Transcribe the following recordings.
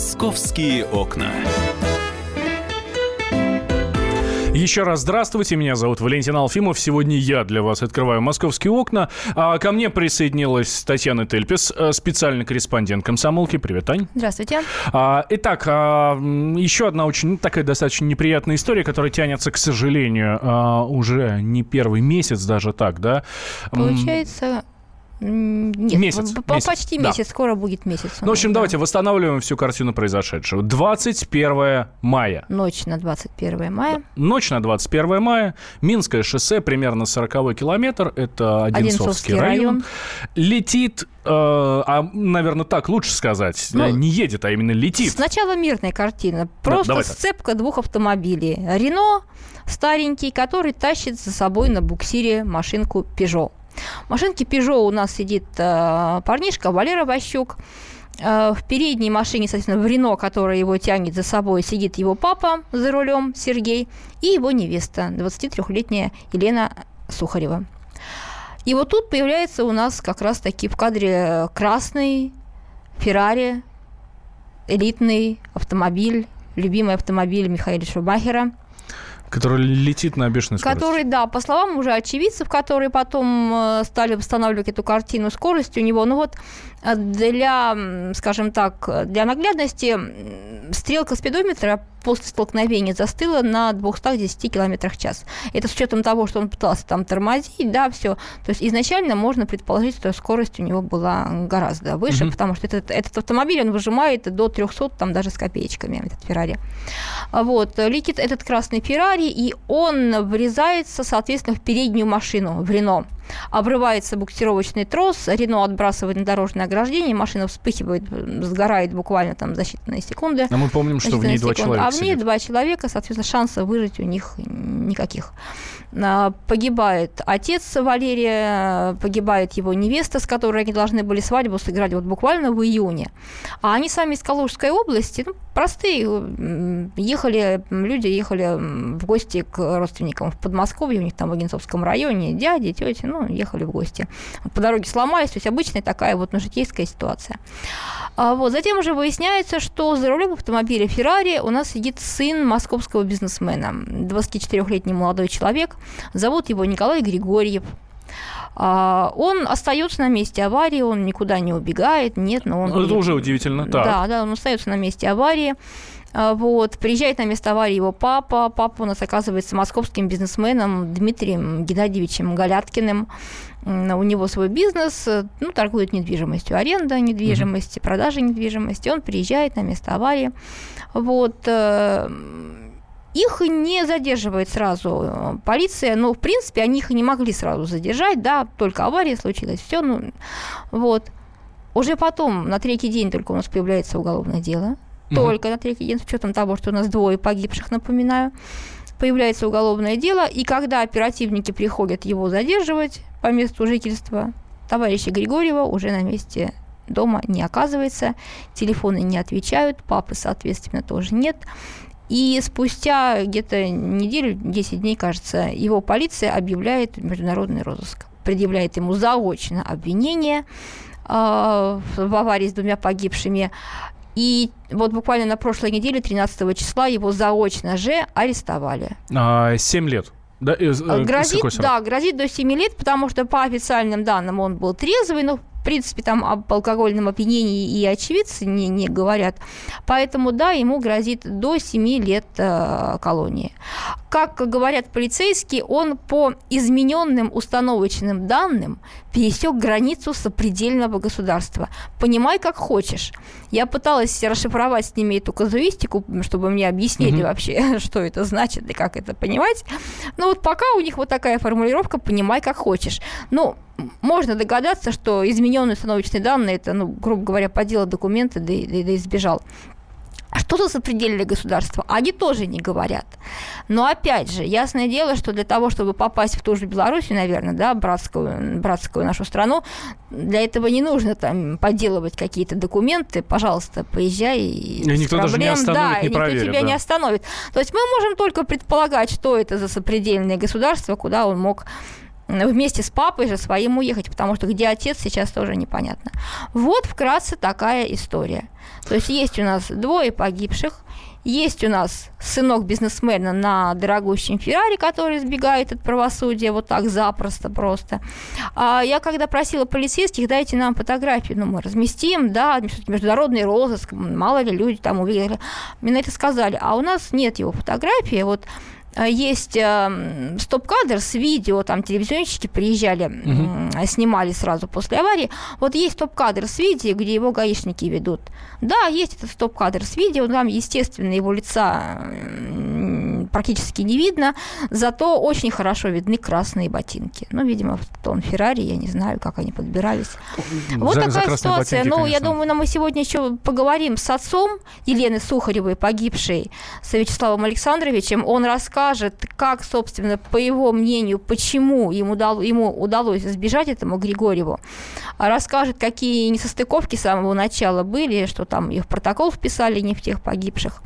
Московские окна. Еще раз здравствуйте, меня зовут Валентин Алфимов. Сегодня я для вас открываю московские окна. А ко мне присоединилась Татьяна Тельпес, э, специальный корреспондент комсомолки. Привет, Тань. Здравствуйте. А, итак, а, еще одна очень такая достаточно неприятная история, которая тянется, к сожалению, а, уже не первый месяц даже так, да? Получается, нет, месяц, по месяц, почти да. месяц, скоро будет месяц. Ну, в общем, да. давайте восстанавливаем всю картину произошедшего. 21 мая. Ночь на 21 мая. Ночь на 21 мая. Минское шоссе, примерно 40 километр. Это Одинцовский, Одинцовский район. район. Летит, э, а, наверное, так лучше сказать. Ну, не едет, а именно летит. Сначала мирная картина. Просто так. сцепка двух автомобилей. Рено старенький, который тащит за собой на буксире машинку Peugeot. В машинке Peugeot у нас сидит э, парнишка Валера Ващук. Э, в передней машине, соответственно, в Рено, которая его тянет за собой, сидит его папа за рулем, Сергей, и его невеста, 23-летняя Елена Сухарева. И вот тут появляется у нас как раз-таки в кадре красный Феррари, элитный автомобиль, любимый автомобиль Михаила Шубахера, Который летит на бешеной скорости. который, да, по словам уже очевидцев, которые потом э, стали восстанавливать эту картину скорости у него, ну вот э, для, скажем так, для наглядности стрелка спидометра после столкновения застыла на 210 км в час. Это с учетом того, что он пытался там тормозить, да, все. То есть изначально можно предположить, что скорость у него была гораздо выше, Мгм. потому что этот, этот автомобиль, он выжимает до 300, там даже с копеечками, этот Феррари. Вот, летит этот красный Феррари, и он врезается, соответственно, в переднюю машину, в Рено. Обрывается буксировочный трос, Рено отбрасывает на дорожное ограждение, машина вспыхивает, сгорает буквально там за считанные секунды. А мы помним, что в ней два секунды. человека А в ней сидят. два человека, соответственно, шансов выжить у них никаких. А, Погибает отец Валерия, погибает его невеста, с которой они должны были свадьбу сыграть вот буквально в июне. А они сами из Калужской области, ну, простые, м, ехали, люди ехали в гости к родственникам в Подмосковье, у них там в Одинцовском районе, дяди, тети, ну, ехали в гости. По дороге сломались, то есть обычная такая вот ну, житейская ситуация. А вот. Затем уже выясняется, что за рулем автомобиля Феррари у нас сидит сын московского бизнесмена, 24-летний молодой человек, зовут его Николай Григорьев. А, Он остается на месте аварии, он никуда не убегает, нет, но он... Ну, Это уже удивительно. Так. Да, да, он остается на месте аварии. А, Вот, приезжает на место аварии его папа. Папа у нас оказывается московским бизнесменом Дмитрием Геннадьевичем Галяткиным. У него свой бизнес, э, ну, торгует недвижимостью, аренда недвижимости, продажа недвижимости. Он приезжает на место аварии. Вот, э, их не задерживает сразу э, полиция, но, в принципе, они их не могли сразу задержать, да, только авария случилась, все, ну, вот. Уже потом, на третий день только у нас появляется уголовное дело, Только на третий день, с учетом того, что у нас двое погибших, напоминаю, появляется уголовное дело, и когда оперативники приходят его задерживать по месту жительства, товарища Григорьева уже на месте дома не оказывается, телефоны не отвечают, папы, соответственно, тоже нет. И спустя где-то неделю, 10 дней, кажется, его полиция объявляет международный розыск. Предъявляет ему заочно обвинение а, в аварии с двумя погибшими. И вот буквально на прошлой неделе, 13 числа, его заочно же арестовали. А, Семь лет. Да, э, э, Грозит, да, грозит до 7 лет, потому что по официальным данным он был трезвый, но в принципе там об алкогольном опьянении и очевидцы не, не говорят. Поэтому, да, ему грозит до 7 лет э, колонии. Как говорят полицейские, он по измененным установочным данным пересек границу сопредельного государства. Понимай, как хочешь. Я пыталась расшифровать с ними эту казуистику, чтобы мне объяснили Мгм. вообще, что это значит и как это понимать. Но вот пока у них вот такая формулировка «понимай, как хочешь». Ну, можно догадаться, что измененные установочные данные, это, ну, грубо говоря, подделал документы, да, и- да, и- да и сбежал. А что за сопредельное государство? Они тоже не говорят. Но опять же, ясное дело, что для того, чтобы попасть в ту же Белоруссию, наверное, да, братскую, братскую нашу страну, для этого не нужно там подделывать какие-то документы. Пожалуйста, поезжай. И, И никто даже не проблем. остановит, да, не никто проверит, тебя да. не остановит. То есть мы можем только предполагать, что это за сопредельное государство, куда он мог вместе с папой же своим уехать, потому что где отец сейчас тоже непонятно. Вот вкратце такая история. То есть есть у нас двое погибших, есть у нас сынок бизнесмена на дорогущем Феррари, который избегает от правосудия вот так запросто просто. А я когда просила полицейских, дайте нам фотографию, ну, мы разместим, да, международный розыск, мало ли люди там увидели. Мне на это сказали, а у нас нет его фотографии, вот есть эм, стоп-кадр с видео, там телевизионщики приезжали, угу. снимали сразу после аварии. Вот есть стоп-кадр с видео, где его гаишники ведут. Да, есть этот стоп-кадр с видео, там, естественно, его лица практически не видно, зато очень хорошо видны красные ботинки. Ну, видимо, в том Феррари, я не знаю, как они подбирались. Вот за, такая за ситуация. Ботинки, ну, конечно. я думаю, ну, мы сегодня еще поговорим с отцом Елены Сухаревой, погибшей, с Вячеславом Александровичем. Он расскажет, как, собственно, по его мнению, почему ему, дал, ему удалось сбежать этому Григорьеву. Расскажет, какие несостыковки с самого начала были, что там их протокол вписали не в тех погибших.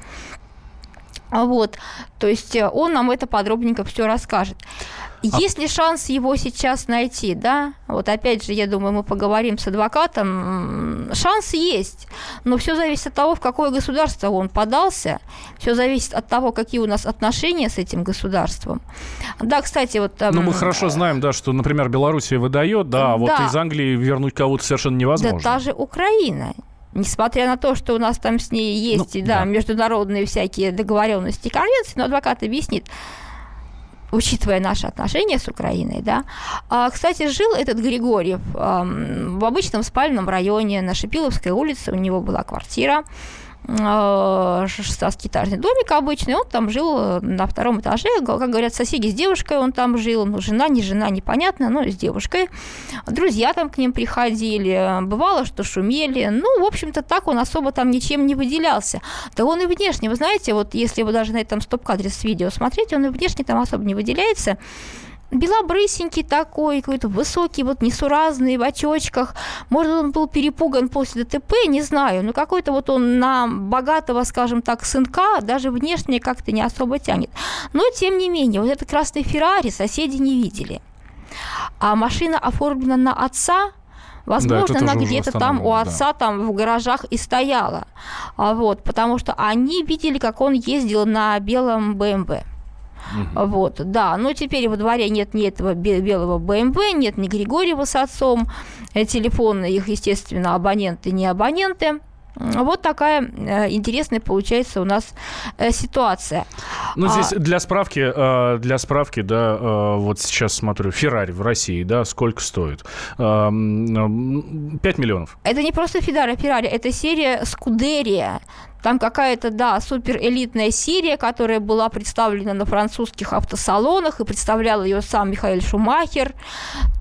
А вот, то есть э, он нам это подробненько все расскажет. А есть ли шанс его сейчас найти, да? Вот опять же, я думаю, мы поговорим с адвокатом. Шанс есть, но все зависит от того, в какое государство он подался. Все зависит от того, какие у нас отношения с этим государством. Да, кстати, вот... Ну, мы хорошо знаем, да, что, например, Белоруссия выдает, да, а вот из Англии вернуть кого-то совершенно невозможно. Да, та же Украина несмотря на то, что у нас там с ней есть, ну, да, да, международные всякие договоренности и конвенции, но адвокат объяснит, учитывая наши отношения с Украиной, да. А, кстати, жил этот Григорьев в обычном спальном районе на Шипиловской улице, у него была квартира, шестнадцатиэтажный домик обычный, он там жил э, на втором этаже, как говорят соседи, с девушкой он там жил, ну, жена, не жена, непонятно, но с девушкой. Друзья там к ним приходили, бывало, что шумели, ну, в общем-то, так он особо там ничем не выделялся. Да он и внешне, вы знаете, вот если вы даже на этом стоп-кадре с видео смотрите, он и внешне там особо не выделяется, белобрысенький такой, какой-то высокий, вот несуразный, в очочках. Может, он был перепуган после ДТП, не знаю, но какой-то вот он на богатого, скажем так, сынка даже внешне как-то не особо тянет. Но, тем не менее, вот этот красный Феррари соседи не видели. А машина оформлена на отца, Возможно, да, она где-то там у отца да. там в гаражах и стояла. А вот, потому что они видели, как он ездил на белом БМВ. Угу. Вот, да. Но теперь во дворе нет ни этого белого БМВ, нет ни Григорьева с отцом. Э, телефоны их, естественно, абоненты, не абоненты. Вот такая э, интересная получается у нас э, ситуация. Ну, здесь а... для справки, для справки, да, вот сейчас смотрю, Феррари в России, да, сколько стоит? 5 миллионов. Это не просто Феррари, Феррари, это серия Скудерия. Там какая-то, да, супер элитная серия, которая была представлена на французских автосалонах, и представлял ее сам Михаил Шумахер.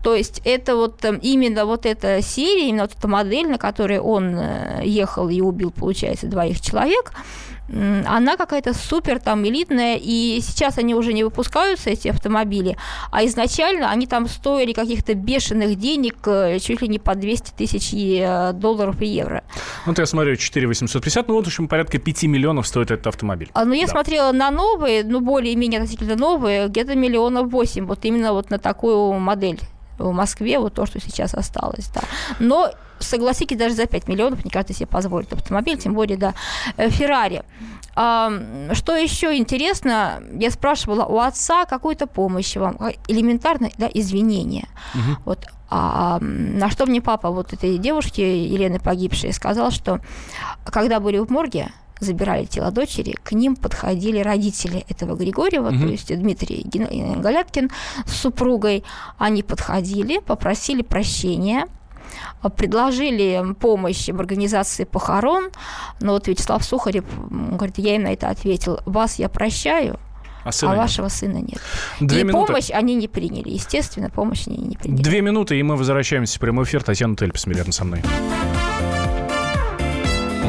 То есть это вот эм, именно вот эта серия, именно вот эта модель, на которой он э, ехал и убил, получается, двоих человек – она какая-то супер там элитная, и сейчас они уже не выпускаются, эти автомобили, а изначально они там стоили каких-то бешеных денег, э, чуть ли не по 200 тысяч долларов и евро. Ну, я смотрю, 4 850, ну, вот, в общем, порядка 5 миллионов стоит этот автомобиль. А, ну, я да. смотрела на новые, ну, более-менее относительно новые, где-то миллионов 8, вот именно вот на такую модель в Москве, вот то, что сейчас осталось, да. Но согласитесь, даже за 5 миллионов не каждый себе позволит автомобиль, тем более, да, э, Феррари. А, что еще интересно, я спрашивала у отца какую-то помощь вам, а, элементарно, да, извинения. Угу. Вот, а, на что мне папа вот этой девушки, Елены погибшей, сказал, что когда были в морге, забирали тело дочери, к ним подходили родители этого Григорьева, угу. то есть Дмитрий Галяткин с супругой. Они подходили, попросили прощения, предложили помощь в организации похорон, но вот Вячеслав Сухарев говорит, я им на это ответил, вас я прощаю, а, сына а вашего сына нет. Две и минуты. помощь они не приняли. Естественно, помощь они не приняли. Две минуты, и мы возвращаемся в прямой эфир. Татьяна Тельпс, рядом со мной.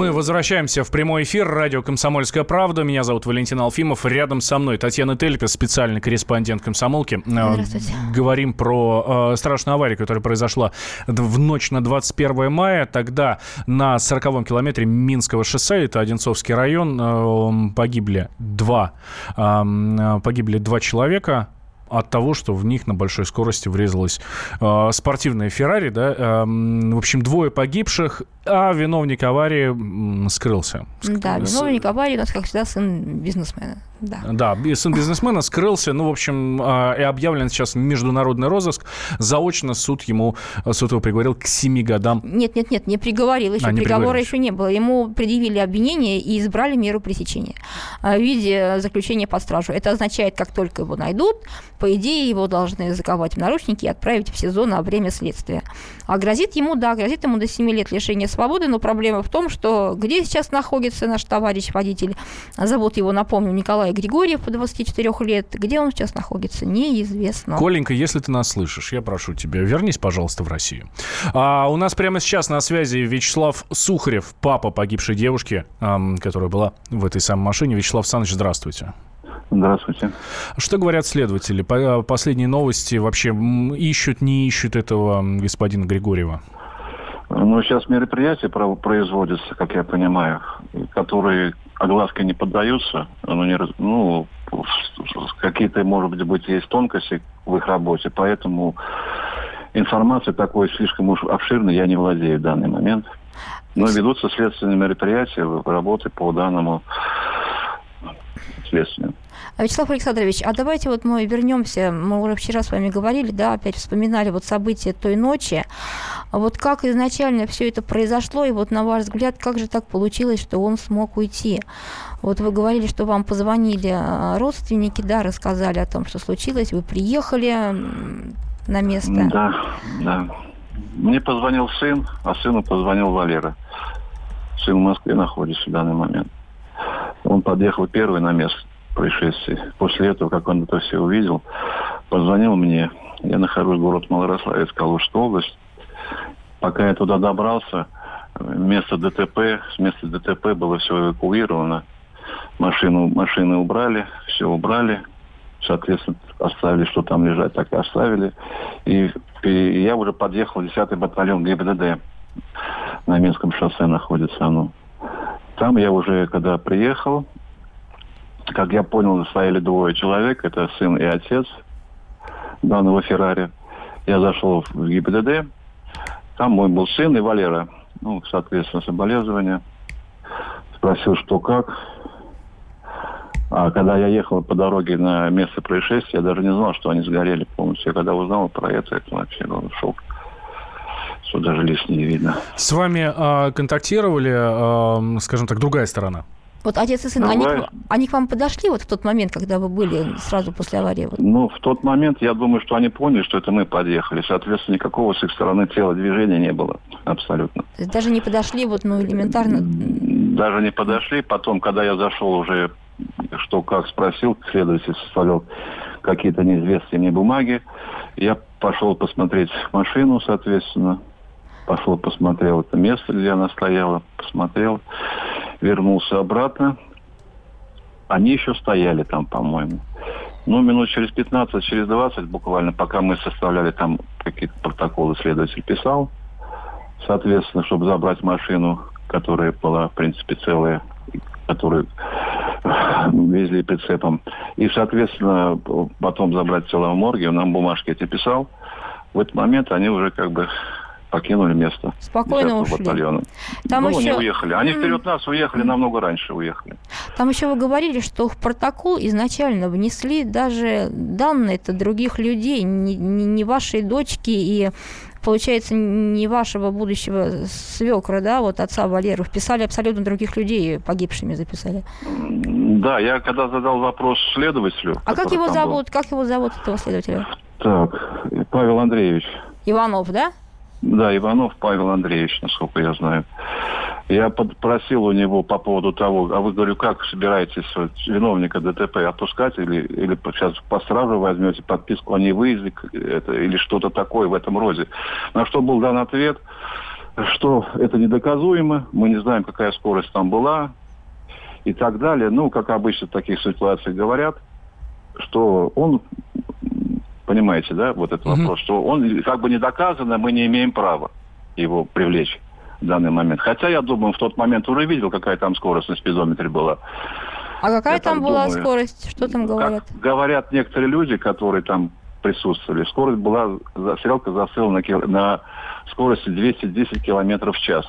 Мы возвращаемся в прямой эфир. Радио «Комсомольская правда». Меня зовут Валентин Алфимов. Рядом со мной Татьяна Тельпес, специальный корреспондент «Комсомолки». Э, Здравствуйте. Говорим про э, страшную аварию, которая произошла в ночь на 21 мая. Тогда на 40-м километре Минского шоссе, это Одинцовский район, э, погибли два, э, погибли два человека от того, что в них на большой скорости врезалась э, спортивная Феррари, да, э, в общем, двое погибших, а виновник аварии скрылся. Да, виновник аварии у нас, как всегда, сын бизнесмена. Да. да, сын бизнесмена скрылся, ну, в общем, а, и объявлен сейчас международный розыск. Заочно суд ему, суд его приговорил к 7 годам. Нет, нет, нет, не приговорил, еще а, не приговора еще не было. Ему предъявили обвинение и избрали меру пресечения а, в виде заключения под стражу. Это означает, как только его найдут, по идее, его должны заковать в наручники и отправить в СИЗО на время следствия. А грозит ему, да, грозит ему до 7 лет лишения свободы, но проблема в том, что где сейчас находится наш товарищ водитель, зовут его, напомню, Николай Григорьев, 24 лет, где он сейчас находится, неизвестно. Коленька, если ты нас слышишь, я прошу тебя, вернись, пожалуйста, в Россию. А, у нас прямо сейчас на связи Вячеслав Сухарев, папа погибшей девушки, которая была в этой самой машине. Вячеслав Александрович, здравствуйте. Здравствуйте. Что говорят следователи? По последние новости вообще ищут, не ищут этого господина Григорьева? Ну, сейчас мероприятия производятся, как я понимаю, которые огласке не поддаются. Ну, не, ну какие-то, может быть, есть тонкости в их работе, поэтому информации такой слишком уж обширной я не владею в данный момент. Но ведутся следственные мероприятия, работы по данному следствию. Вячеслав Александрович, а давайте вот мы вернемся, мы уже вчера с вами говорили, да, опять вспоминали вот события той ночи. Вот как изначально все это произошло, и вот на ваш взгляд, как же так получилось, что он смог уйти? Вот вы говорили, что вам позвонили а, родственники, да, рассказали о том, что случилось, вы приехали на место. Да, да. Мне позвонил сын, а сыну позвонил Валера. Сын в Москве находится в данный момент. Он подъехал первый на место происшествий. После этого, как он это все увидел, позвонил мне. Я нахожусь в город Малорославец, Калужская область. Пока я туда добрался, место ДТП, с места ДТП было все эвакуировано. Машину, машины убрали, все убрали. Соответственно, оставили, что там лежать, так и оставили. И, и я уже подъехал в 10-й батальон ГИБДД. На Минском шоссе находится оно. Там я уже, когда приехал, как я понял, стояли двое человек, это сын и отец данного Феррари. Я зашел в ГИБДД, там мой был сын и Валера. Ну, соответственно, соболезнования. Спросил, что как. А когда я ехал по дороге на место происшествия, я даже не знал, что они сгорели полностью. Я когда узнал про это, это вообще был шок что даже лишь не видно. С вами э, контактировали, э, скажем так, другая сторона? Вот отец и сын, они, они к вам подошли вот в тот момент, когда вы были сразу после аварии? Вот? Ну, в тот момент я думаю, что они поняли, что это мы подъехали. Соответственно, никакого с их стороны телодвижения не было. Абсолютно. То есть даже не подошли, вот, ну, элементарно? Даже не подошли. Потом, когда я зашел уже, что как спросил, следователь составлял какие-то неизвестные мне бумаги, я пошел посмотреть машину, соответственно, пошел посмотрел это место, где она стояла, посмотрел вернулся обратно. Они еще стояли там, по-моему. Ну, минут через 15, через 20 буквально, пока мы составляли там какие-то протоколы, следователь писал. Соответственно, чтобы забрать машину, которая была, в принципе, целая, которую везли прицепом. И, соответственно, потом забрать тело в морге, он нам бумажки эти писал. В этот момент они уже как бы покинули место. Спокойно ушли. Батальона. Там ну, еще... не уехали. Они вперед нас уехали, намного раньше уехали. Там еще вы говорили, что в протокол изначально внесли даже данные это других людей, не, не вашей дочки и получается, не вашего будущего свекра, да, вот отца Валеру, вписали абсолютно других людей, погибшими записали. Да, я когда задал вопрос следователю... А как его зовут, был... как его зовут, этого следователя? Так, Павел Андреевич. Иванов, да? Да, Иванов Павел Андреевич, насколько я знаю. Я попросил у него по поводу того, а вы, говорю, как собираетесь виновника ДТП отпускать или, или сейчас по сразу возьмете подписку о невыезде это, или что-то такое в этом роде. На что был дан ответ, что это недоказуемо, мы не знаем, какая скорость там была и так далее. Ну, как обычно в таких ситуациях говорят, что он Понимаете, да, вот этот угу. вопрос, что он как бы не доказано, мы не имеем права его привлечь в данный момент. Хотя, я думаю, в тот момент уже видел, какая там скорость на спидометре была. А какая я там была думаю, скорость? Что там говорят? Как говорят некоторые люди, которые там присутствовали, скорость была, стрелка засыла на, на скорости 210 километров в час.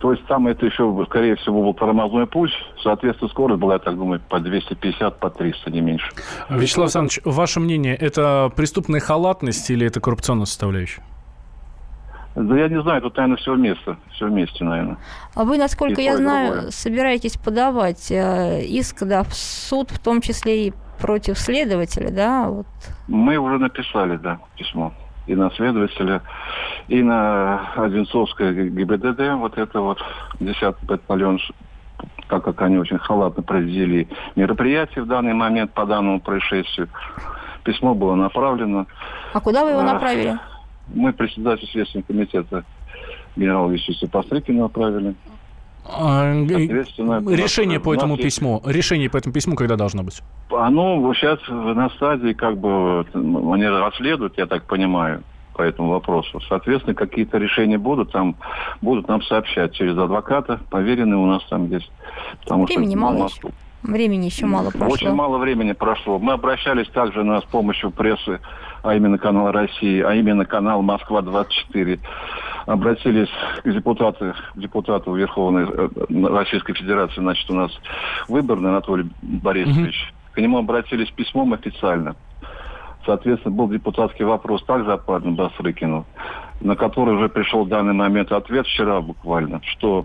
То есть там это еще, скорее всего, был тормозной путь. Соответственно, скорость была, я так думаю, по 250, по 300, не меньше. Вячеслав Александрович, ваше мнение, это преступная халатность или это коррупционная составляющая? Да я не знаю, тут, наверное, все вместе. Все вместе, наверное. А вы, насколько и я знаю, другое. собираетесь подавать э, иск да, в суд, в том числе и против следователя, да? Вот. Мы уже написали, да, письмо и на следователя, и на Одинцовское ГИБДД, вот это вот 10-й батальон, так как они очень халатно провели мероприятие в данный момент по данному происшествию. Письмо было направлено. А куда вы его направили? Мы председатель Следственного комитета генерал Вячеслава Пострыкина направили. А, решение по этому письму. Решение по этому письму когда должно быть? Оно сейчас на стадии, как бы, они расследуют, я так понимаю, по этому вопросу. Соответственно, какие-то решения будут, там будут нам сообщать через адвоката, поверенные у нас там есть. Потому Времени что, мало еще. Времени еще мало прошло. Очень мало времени прошло. Мы обращались также на, с помощью прессы, а именно канал России, а именно канал Москва-24 обратились к депутату, депутату Верховной э, Российской Федерации, значит, у нас выборный Анатолий Борисович. Mm-hmm. К нему обратились письмом официально. Соответственно, был депутатский вопрос также отправлен Басрыкину, на который уже пришел в данный момент ответ вчера буквально, что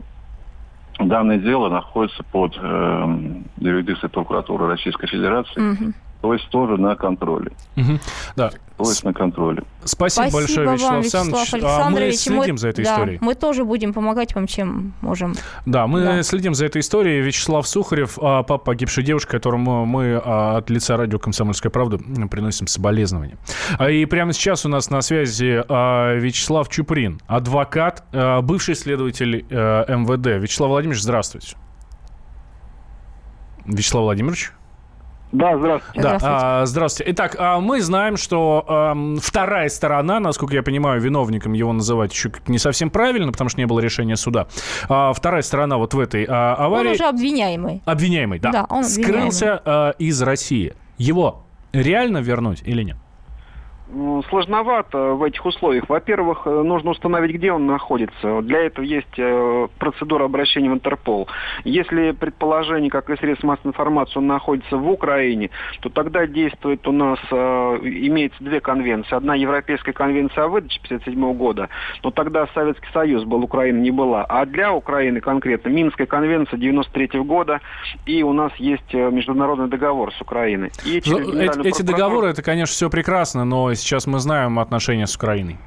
данное дело находится под э, юрисдикцией прокуратуры Российской Федерации. Mm-hmm то есть тоже на контроле. Угу. Да. То есть на контроле. Спасибо, Спасибо большое, Вячеслав вам, Александрович. А мы следим мы, за этой да, историей. Мы тоже будем помогать вам, чем можем. Да, мы да. следим за этой историей. Вячеслав Сухарев, а, папа погибшей девушки, которому мы а, от лица радио «Комсомольская правда» приносим соболезнования. И прямо сейчас у нас на связи Вячеслав Чуприн, адвокат, бывший следователь э, МВД. Вячеслав Владимирович, здравствуйте. Вячеслав Владимирович? Да, здравствуйте. Да, здравствуйте. А, здравствуйте. Итак, а мы знаем, что а, вторая сторона, насколько я понимаю, виновником его называть еще не совсем правильно, потому что не было решения суда. А, вторая сторона вот в этой а, аварии... Он уже обвиняемый. Обвиняемый, да. Да, он Скрылся а, из России. Его реально вернуть или нет? Сложновато в этих условиях. Во-первых, э, нужно установить, где он находится. Для этого есть э, процедура обращения в Интерпол. Если предположение, как и средств массовой информации, он находится в Украине, то тогда действует у нас, э, имеется две конвенции. Одна Европейская конвенция о выдаче 1957 года, но тогда Советский Союз был, Украина не была. А для Украины конкретно Минская конвенция 93 года, и у нас есть международный договор с Украиной. И ну, эти, эти договоры, это, конечно, все прекрасно, но сейчас мы знаем отношения с Украиной.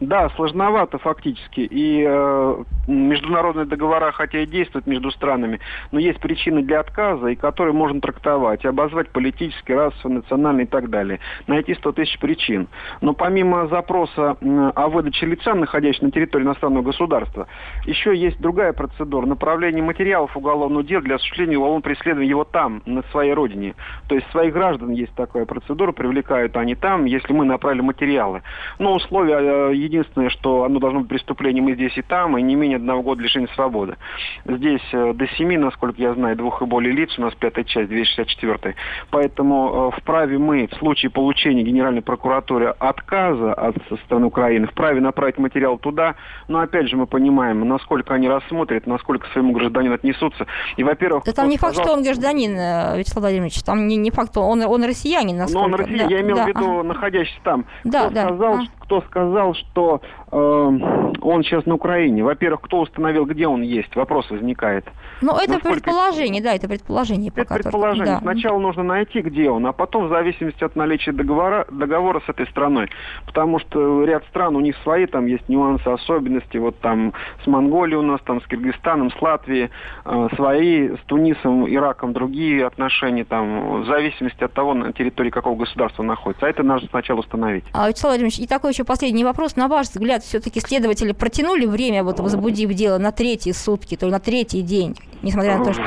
Да, сложновато фактически. И э, международные договора, хотя и действуют между странами, но есть причины для отказа, и которые можно трактовать, обозвать политически, расовый, национальный и так далее. Найти 100 тысяч причин. Но помимо запроса о выдаче лица, находящегося на территории иностранного государства, еще есть другая процедура. Направление материалов уголовного дела для осуществления уголовного преследования его там, на своей родине. То есть своих граждан есть такая процедура, привлекают они там, если мы направили материалы. Но условия э, единственное, что оно должно быть преступлением и здесь, и там, и не менее одного года лишения свободы. Здесь э, до семи, насколько я знаю, двух и более лиц, у нас пятая часть, 264 Поэтому э, вправе мы в случае получения Генеральной прокуратуры отказа от со стороны Украины, вправе направить материал туда, но опять же мы понимаем, насколько они рассмотрят, насколько к своему гражданину отнесутся. И, во-первых... Да там не факт, что он гражданин, э, Вячеслав Владимирович, там не, не факт, он, он россиянин, насколько... Но он россиянин, да, я имел да, в виду, ага. находящийся там. Да, кто, да, сказал, а. кто сказал, что он сейчас на Украине. Во-первых, кто установил, где он есть? Вопрос возникает. Ну, это Насколько... предположение, да, это предположение. Это пока предположение. Да. Сначала нужно найти, где он, а потом в зависимости от наличия договора, договора с этой страной. Потому что ряд стран, у них свои, там есть нюансы, особенности. Вот там с Монголией у нас, там с Киргизстаном, с Латвией э, свои, с Тунисом, Ираком другие отношения, там, в зависимости от того, на территории какого государства находится. А это надо сначала установить. А, Вячеслав Владимирович, и такой еще последний вопрос. На ваш взгляд, все-таки следователи протянули время, вот возбудив дело на третьи сутки, то на третий день, несмотря на то, что...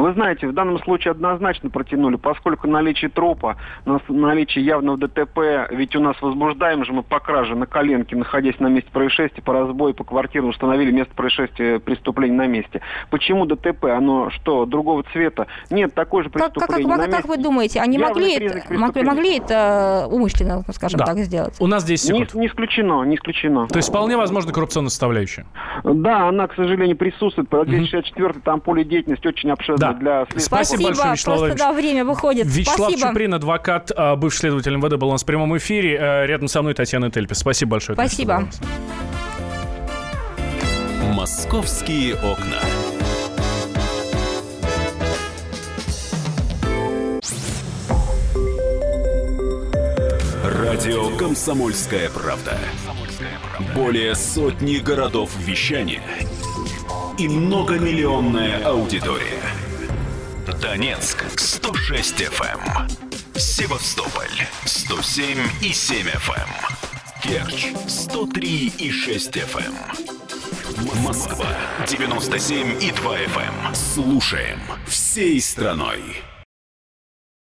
Вы знаете, в данном случае однозначно протянули, поскольку наличие трупа, наличие явного ДТП, ведь у нас возбуждаем же мы по краже на коленке, находясь на месте происшествия, по разбою, по квартирам, установили место происшествия преступления на месте. Почему ДТП? Оно что, другого цвета? Нет, такое же преступление как, как, как, как вы думаете, они могли это, могли, могли это умышленно, скажем да. так, сделать? У нас 10 секунд. Не, не исключено, не исключено. То есть вполне возможно коррупционная составляющая? Да, она, к сожалению, присутствует. По 264 там поле деятельности очень обширное да. Для Спасибо, Спасибо большое, Вячеслав Просто, да, время выходит. Вячеслав Спасибо. Чуприн, адвокат, а, бывший следователь МВД, был у нас в прямом эфире. Э, рядом со мной Татьяна Тельпи. Спасибо большое. Спасибо. Московские окна. Радио «Комсомольская правда». Более сотни городов вещания – и многомиллионная аудитория. Донецк 106 FM. Севастополь 107 и 7 FM. Керчь 103 и 6 FM. Москва 97 и 2 FM. Слушаем всей страной.